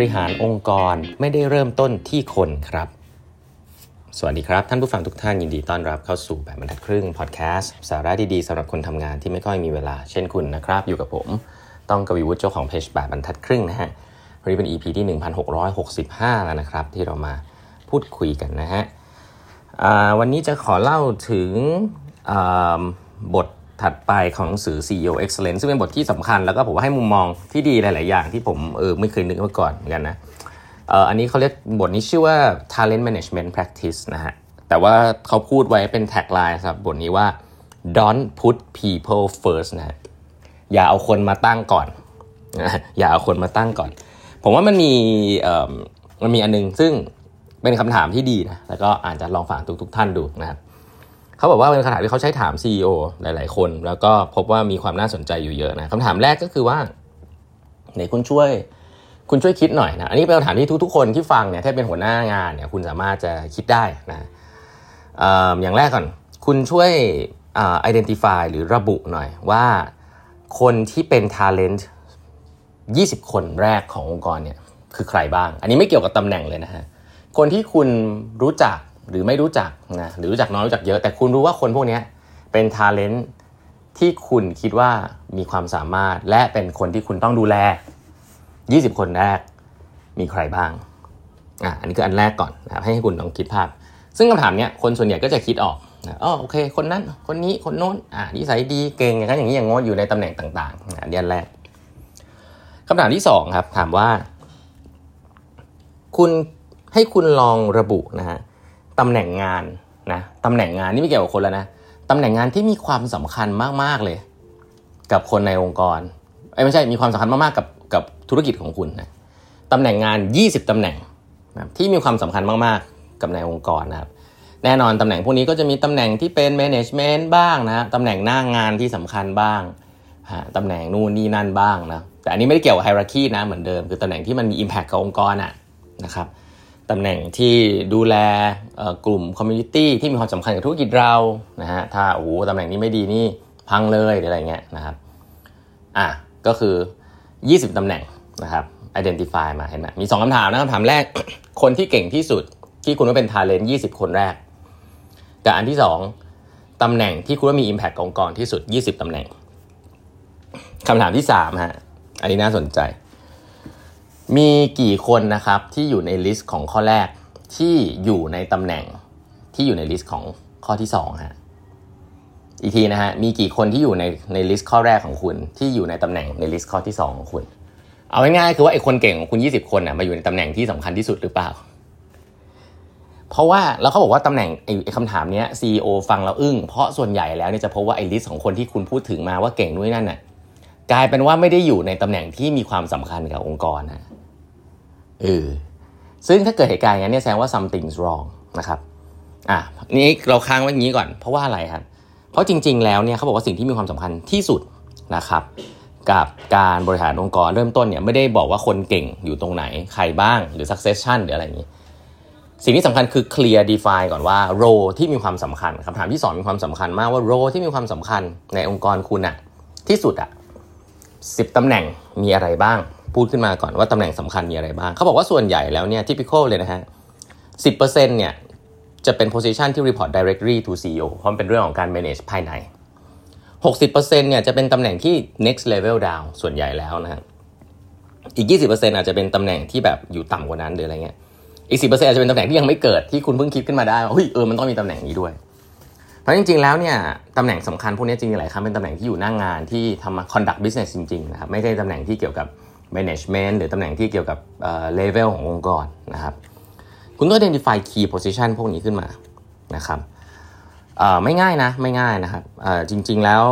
ริหารองค์กรไม่ได้เริ่มต้นที่คนครับ สวัสดีครับ ท่านผู้ฟังทุกท่านยินดีต้อนรับเข้าสู่แบบบรรทัดครึ่งพอดแคสต์สาระดีๆสำหรับคนทำงานที่ไม่ค่อยมีเวลาเช่นคุณนะครับ อยู่กับผม ต้องกวีวุฒิเจ้าของเพจแบบบรรทัดครึ่งนะฮะวันนี้เป็น EP ที่ 1665 แล้วนะครับ ที่เรามาพูดคุยกันนะฮะวันนี้จะขอเล่าถึงบท ถัดไปของหนังสือ CEO Excellence ซึ่งเป็นบทที่สำคัญแล้วก็ผมว่าให้มุมมองที่ดีหลาย ๆ อย่างที่ผมเออไม่เคยนึกมาก่อนเหมือนกันนะเอออันนี้เขาเรียกบทนี้ชื่อว่า Talent Management Practice นะฮะ แต่ว่าเขาพูดไว้เป็นแท็กไลน์ครับบทนี้ว่า don't put people first นะฮะอย่าเอาคนมาตั้งก่อน อย่าเอาคนมาตั้งก่อน ผมว่ามันมีเอ่อมันมีอันนึงซึ่งเป็นคำถามที่ดีนะ แล้วก็อาจจะลองฝากทุก ๆ ท่านดูนะครับ เขาบอกว่าเป็นคำถามที่เขาใช้ถาม CEO หลาย ๆ คน แล้วก็พบว่ามีความน่าสนใจอยู่เยอะนะคำถามแรกก็คือว่าไหนคุณช่วย คุณช่วยคิดหน่อยนะอันนี้เป็นคำถามที่ทุก ๆ คนที่ฟังเนี่ยถ้าเป็นหัวหน้างานเนี่ยคุณสามารถจะคิดได้นะอย่างแรกก่อน คุณช่วยอ identify หรือระบุหน่อยว่าคนที่เป็น talent 20 คนแรกขององค์กรเนี่ยคือใครบ้าง อันนี้ไม่เกี่ยวกับตำแหน่งเลยนะฮะคนที่คุณรู้จัก หรือไม่รู้จักนะหรือรู้จักน้อยรู้จักเยอะ แต่คุณรู้ว่าคนพวกนี้เป็นทาเลนต์ที่คุณคิดว่ามีความสามารถ และเป็นคนที่คุณต้องดูแล 20 คนแรกมีใครบ้างอะอันนี้คืออันแรกก่อนนะครับให้คุณลองคิดภาพ ซึ่งคำถามเนี้ยคนส่วนใหญ่ก็จะคิดออกอ๋อโอเค คนนั้นคนนี้คนโน้นอ่านิสัยดีเก่งอย่างนั้นอย่างนี้อย่างงดอยู่ในตำแหน่งต่างๆอันนี้อันแรกคำถามที่สองครับถามว่า คุณให้คุณลองระบุนะฮะ ตำแหน่งงานนะตำแหน่งงานนี่ไม่เกี่ยวกับคนแล้วนะตำแหน่งงานที่มีความสำคัญมากๆเลย กับคนในองค์กรไอ้ไม่ใช่มีความสำคัญมากๆกับกับธุรกิจของคุณนะตำแหน่งงาน 20ตำแหน่งนะที่มีความสำคัญมากๆ กับในองค์กรนะครับแน่นอนตำแหน่งพวกนี้ก็จะมีตำแหน่งที่เป็น management บ้างนะตำแหน่งหน้างงานที่สำคัญบ้างตำแหน่งนู่นนี่นั่นบ้างนะแต่อันนี้ไม่ได้เกี่ยวกับไฮรักีนะเหมือนเดิมคือตำแหน่งที่มันมี impact กับองค์กรอะนะครับ ตำแหน่งที่ดูแลกลุ่ม community ที่มีความสำคัญกับธุรกิจเรานะฮะถ้าโอ้โหตำแหน่งนี้ไม่ดีนี่พังเลยหรืออะไรเงี้ยนะครับอะก็คือ 20ตำแหน่งนะครับ identify มาเห็นไหมมี 2คำถามนะคำถามแรก คนที่เก่งที่สุดที่คุณว่าเป็น talent 20คนแรก กับอันที่ 2ตำแหน่งที่คุณว่ามี impact องค์กรที่สุด 20ตำแหน่งคำถามที่3ฮะอันนี้น่าสนใจ มีกี่คนนะครับที่อยู่ใน list ของข้อแรกที่อยู่ในตำแหน่งที่อยู่ใน list ของข้อที่2ฮะอีกทีนะฮะมีกี่คนที่อยู่ในใน list ข้อแรกของคุณที่อยู่ในตำแหน่งใน list ข้อที่2ของคุณ เอาง่ายๆคือว่าไอ้คนเก่งของคุณ 20 คนนะมาอยู่ในตำแหน่งที่สำคัญที่สุดหรือเปล่า เพราะว่าแล้วเขาบอกว่าตำแหน่งไอ้คำถามเนี้ CEO ฟังแล้วอึ้งเพราะส่วนใหญ่แล้วเนี่ยจะพบว่าไอ้ list ของคนที่คุณพูดถึงมาว่าเก่งด้วยนั่นน่ะกลายเป็นว่าไม่ได้อยู่ในตำแหน่งที่มีความสำคัญกับองค์กรนะ เออซึ่งถ้าเกิดเหตุการณ์อย่างนี้แสดงว่า something's wrong นะครับอะนี่เราค้างไว้อย่างนี้ก่อน เพราะว่าอะไรครับ เพราะจริง ๆ แล้วเนี่ยเขาบอกว่าสิ่งที่มีความสำคัญที่สุดนะครับ กับการบริหารองค์กรเริ่มต้นเนี่ยไม่ได้บอกว่าคนเก่งอยู่ตรงไหนใครบ้างหรือ succession หรืออะไรอย่างนี้ สิ่งที่สำคัญคือ clear define ก่อนว่า role ที่มีความสำคัญคำถามที่สองมีความสำคัญมากว่า role ที่มีความสำคัญในองค์กรคุณอะที่สุดอะสิบตำแหน่งมีอะไรบ้าง พูดขึ้นมาก่อนว่าตำแหน่งสำคัญมีอะไรบ้าง เขาบอกว่าส่วนใหญ่แล้วเนี่ย typical เลยนะฮะสิเนี่ยจะเป็น position ที่ report directly to CEO เพราะเป็นเรื่องของการ manage ภายใน 60%เนี่ยจะเป็นตำแหน่งที่ next level down ส่วนใหญ่แล้วนะฮะอีก 20%อาจจะเป็นตำแหน่งที่แบบอยู่ต่ำกว่านั้นหรืออะไรเงี้ยอีก 10%อาจจะเป็นตำแหน่งที่ยังไม่เกิดที่คุณเพิ่งคิดขึ้นมาได้ว่าเฮ้ยเออมันต้องมีตำแหน่งนี้ด้วย เพราะจริง ๆ แล้วเนี่ยตำแหน่งสำคัญพวกนี้จริงๆหลายครั้งเป็นตำแหน่งที่อยู่หน้างานที่ทำมา conduct business จริงๆนะครับไม่ใช่ตำแหน่งที่เกี่ยวกับ management หรือตำแหน่งที่เกี่ยวกับเลเวลขององค์กรนะครับ คุณต้อง identify key position พวกนี้ขึ้นมานะครับไม่ง่ายนะไม่ง่ายนะครับจริง ๆแล้ว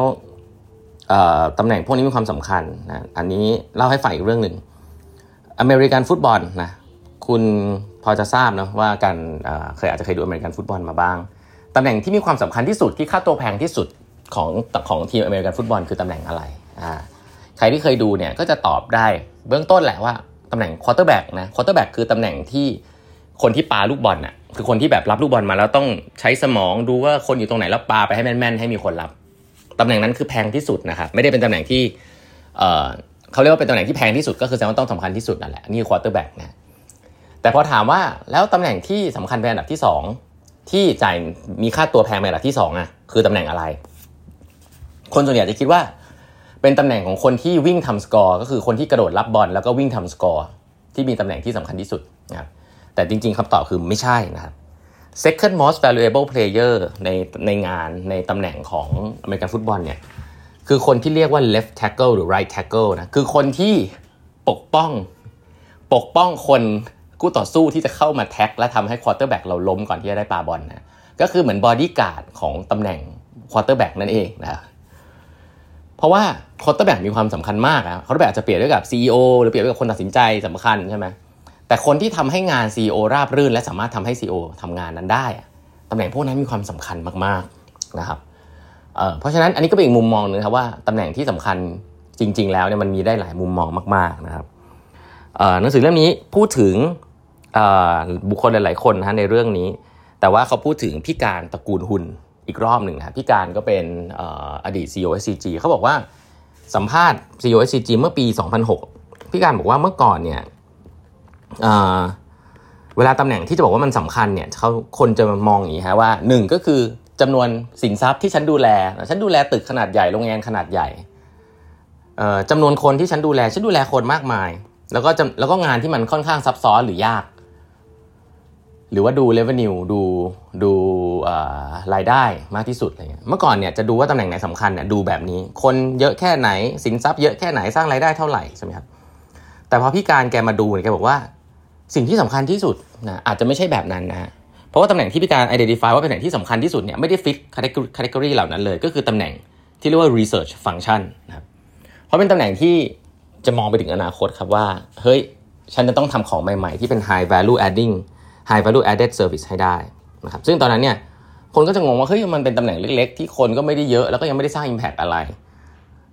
ตำแหน่งพวกนี้มีความสำคัญนะอันนี้เล่าให้ฟังอีกเรื่องหนึ่งอเมริกันฟุตบอลนะคุณพอจะทราบนะว่าการเคยอาจจะเคยดูอเมริกันฟุตบอลมาบ้างตำแหน่งที่มีความสำคัญที่สุดที่ค่าตัวแพงที่สุดของของทีมอเมริกันฟุตบอลคือตำแหน่งอะไรอ่า ใครที่เคยดูเนี่ยก็จะตอบได้เบื้องต้นแหละว่าตำแหน่งควอเตอร์แบ็กนะควอเตอร์แบ็กคือตำแหน่งที่คนที่ปาลูกบอลน่ะคือคนที่แบบรับลูกบอลมาแล้วต้องใช้สมองดูว่าคนอยู่ตรงไหนแล้วปาไปให้แม่นๆ ให้มีคนรับตำแหน่งนั้นคือแพงที่สุดนะครับไม่ได้เป็นตำแหน่งที่เขาเรียกว่าเป็นตำแหน่งที่แพงที่สุดก็คือแสดงว่าต้องสำคัญที่สุดนั่นแหละนี่คือควอเตอร์แบ็กนะแต่พอถามว่าแล้วตำแหน่งที่สำคัญเป็นอันดับที่ 2 ที่จ่ายมีค่าตัวแพงเป็นอันดับที่2อะคือตำแหน่งอะไร คนส่วนใหญ่จะคิดว่า เป็นตำแหน่งของคนที่วิ่งทำสกอร์ก็คือคนที่กระโดดรับบอลแล้วก็วิ่งทำสกอร์ที่มีตำแหน่งที่สำคัญที่สุดนะครับแต่จริงๆคำตอบคือไม่ใช่นะครับ second most valuable player ในในงานในตำแหน่งของอเมริกันฟุตบอลเนี่ยคือคนที่เรียกว่า left tackle หรือ right tackle นะคือคนที่ปกป้องปกป้องคนกู้ต่อสู้ที่จะเข้ามา tackle และทำให้ควอเตอร์แบ็กเราล้มก่อนที่จะได้ปาบอลนะก็คือเหมือนบอดี้การ์ดของตำแหน่งควอเตอร์แบ็กนั่นเองนะ เพราะว่าควอเตอร์แบ็กมีความสำคัญมากนะควอเตอร์แบ็กจะเปรียบด้วยกับ CEO หรือเปรียบด้วยกับคนตัดสินใจสำคัญใช่ไหมแต่คนที่ทำให้งาน CEO ราบรื่น และสามารถทำให้ CEO ทำงานนั้นได้ตำแหน่งพวกนั้นมีความสำคัญมากๆนะครับเพราะฉะนั้นอันนี้ก็เป็นอีกมุมมองนึงครับว่าตำแหน่งที่สำคัญจริง ๆ แล้วเนี่ยมันมีได้หลายมุมมองมาก ๆนะครับหนังสือเล่มนี้พูดถึงบุคคลหลาย ๆ คนนะในเรื่องนี้ แต่ว่าเขาพูดถึงพี่การตระกูลหุน อีกรอบหนึ่งนะพี่การก็เป็นอดีต CEO SCG เขาบอกว่าสัมภาษณ์ CEO SCG เมื่อปี 2006 พี่การบอกว่าเมื่อก่อนเนี่ยเวลาตำแหน่งที่จะบอกว่ามันสำคัญเนี่ยเขาคนจะมองอย่างนี้ฮะว่าหนึ่งก็คือจำนวนสินทรัพย์ที่ฉันดูแล ฉันดูแลตึกขนาดใหญ่โรงงานขนาดใหญ่จำนวนคนที่ฉันดูแล ฉันดูแลคนมากมาย แล้วก็แล้วก็งานที่มันค่อนข้างซับซ้อนหรือยาก หรือว่าดู revenue ดูดู รายได้มากที่สุดอะไรเงี้ยเมื่อก่อนเนี่ยจะดูว่าตำแหน่งไหนสำคัญเนี่ยดูแบบนี้ คนเยอะแค่ไหนสินทรัพย์เยอะแค่ไหนสร้างรายได้เท่าไหร่ใช่ไหมครับแต่พอพี่การแกมาดูเนี่ยแกบอกว่าสิ่งที่สำคัญที่สุดนะอาจจะไม่ใช่แบบนั้นนะเพราะว่าตำแหน่งที่พี่การ identify ว่าเป็นตำแหน่งที่สำคัญที่สุดเนี่ยไม่ได้ fit category เหล่านั้นเลย ก็คือตำแหน่งที่เรียกว่า research function นะครับเพราะเป็นตำแหน่งที่จะมองไปถึงอนาคตครับว่าเฮ้ยฉันจะต้องทำของใหม่ ๆ ที่เป็น high value adding high value added service ให้ได้นะครับซึ่งตอนนั้นเนี่ย คนก็จะงงว่าเฮ้ยมันเป็นตำแหน่งเล็ก ๆ ที่คนก็ไม่ได้เยอะแล้วก็ยังไม่ได้สร้าง impact อะไร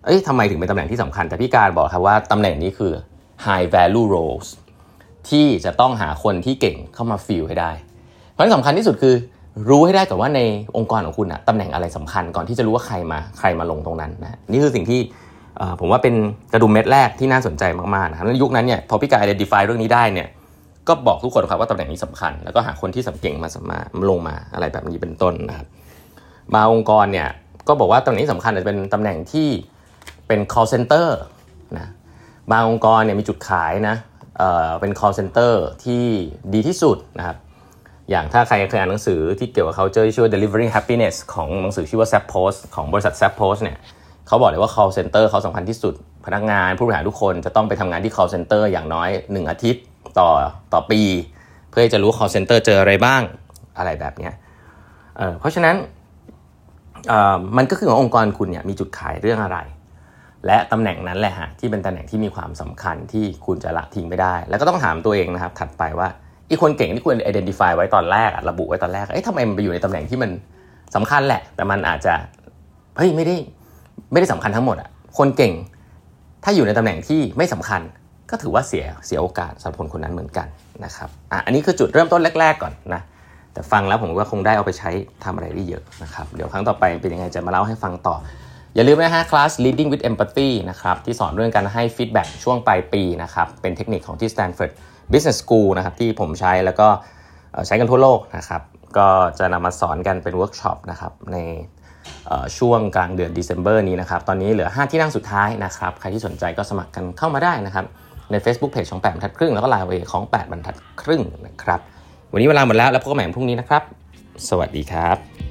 เอ้ยทำไมถึงเป็นตำแหน่งที่สำคัญ แต่พี่การบอกครับว่าตำแหน่งนี้คือ high value roles ที่จะต้องหาคนที่เก่งเข้ามาฟิลให้ได้เพราะที่สำคัญที่สุดคือรู้ให้ได้ก่อนว่าในองค์กรของคุณอะตำแหน่งอะไรสำคัญก่อนที่จะรู้ว่าใครมาใครมาลงตรงนั้นนะนี่คือสิ่งที่ผมว่าเป็นกระดุมเม็ดแรกที่น่าสนใจมากๆนะครับในยุคนั้นเนี่ยพอพี่กาย identify เรื่องนี้ได้เนี่ย ก็บอกทุกคนครับว่าตำแหน่งนี้สำคัญ แล้วก็หาคนที่สำเก่งมาสมาลงมาอะไรแบบนี้เป็นต้นนะครับมาองค์กรเนี่ยก็บอกว่าตำแหน่งที่สำคัญจะเป็นตำแหน่งที่เป็น call center นะบางองค์กรเนี่ยมีจุดขายนะเเป็น call center ที่ดีที่สุดนะครับอย่างถ้าใครเคยอ่านหนังสือที่เกี่ยวกับ culture ที่ชื่อ delivering happiness ของหนังสือชื่อว่า Zap Post ของบริษัท Zap Post เนี่ยเขาบอกเลยว่า call center เขาสำคัญที่สุด พนักงานผู้บริหารทุกคนจะต้องไปทำงานที่ call center อย่างน้อย 1 อาทิตย์ ต่อต่อปี เพื่อจะรู้ call center เจออะไรบ้างอะไรแบบนี้เเพราะฉะนั้นมันก็คือขององค์กรคุณเนี่ยมีจุดขายเรื่องอะไร และตำแหน่งนั้นแหละฮะที่เป็นตำแหน่งที่มีความสำคัญที่คุณจะละทิ้งไม่ได้ แล้วก็ต้องถามตัวเองนะครับ ถัดไปว่าอีคนเก่งที่คุณ identify ไว้ตอนแรกระบุไว้ตอนแรกเอ้ยทำไมมันไปอยู่ในตำแหน่งที่มันสำคัญแหละ แต่มันอาจจะเฮ้ยไม่ได้ไม่ได้สำคัญทั้งหมดอะคนเก่งถ้าอยู่ในตำแหน่งที่ไม่สำคัญ ก็ถือว่าเสียเสียโอกาสสำหรับคนคนนั้นเหมือนกันนะครับอะอันนี้คือจุดเริ่มต้นแรก ๆ ก่อนนะแต่ฟังแล้วผมว่าคงได้เอาไปใช้ทำอะไรได้เยอะนะครับเดี๋ยวครั้งต่อไปเป็นยังไงจะมาเล่าให้ฟังต่อ อย่าลืมนะฮะ class leading with empathy นะครับที่สอนเรื่องการให้ feedback ช่วงปลายปีนะครับเป็นเทคนิคของที่ Stanford Business School นะครับที่ผมใช้แล้วก็ใช้กันทั่วโลกนะครับก็จะนำมาสอนกันเป็นเวิร์กช็อปนะครับในช่วงกลางเดือน December นี้นะครับตอนนี้เหลือ 5 ที่นั่งสุดท้ายนะครับใครที่สนใจก็สมัครกันเข้ามาได้นะครับ ใน Facebook Page ของ8บรรทัดครึ่งแล้วก็ไลน์เวของ8บรรทัดครึ่งนะครับ วันนี้เวลาหมดแล้วแล้วพบกันใหม่พรุ่งนี้นะครับ สวัสดีครับ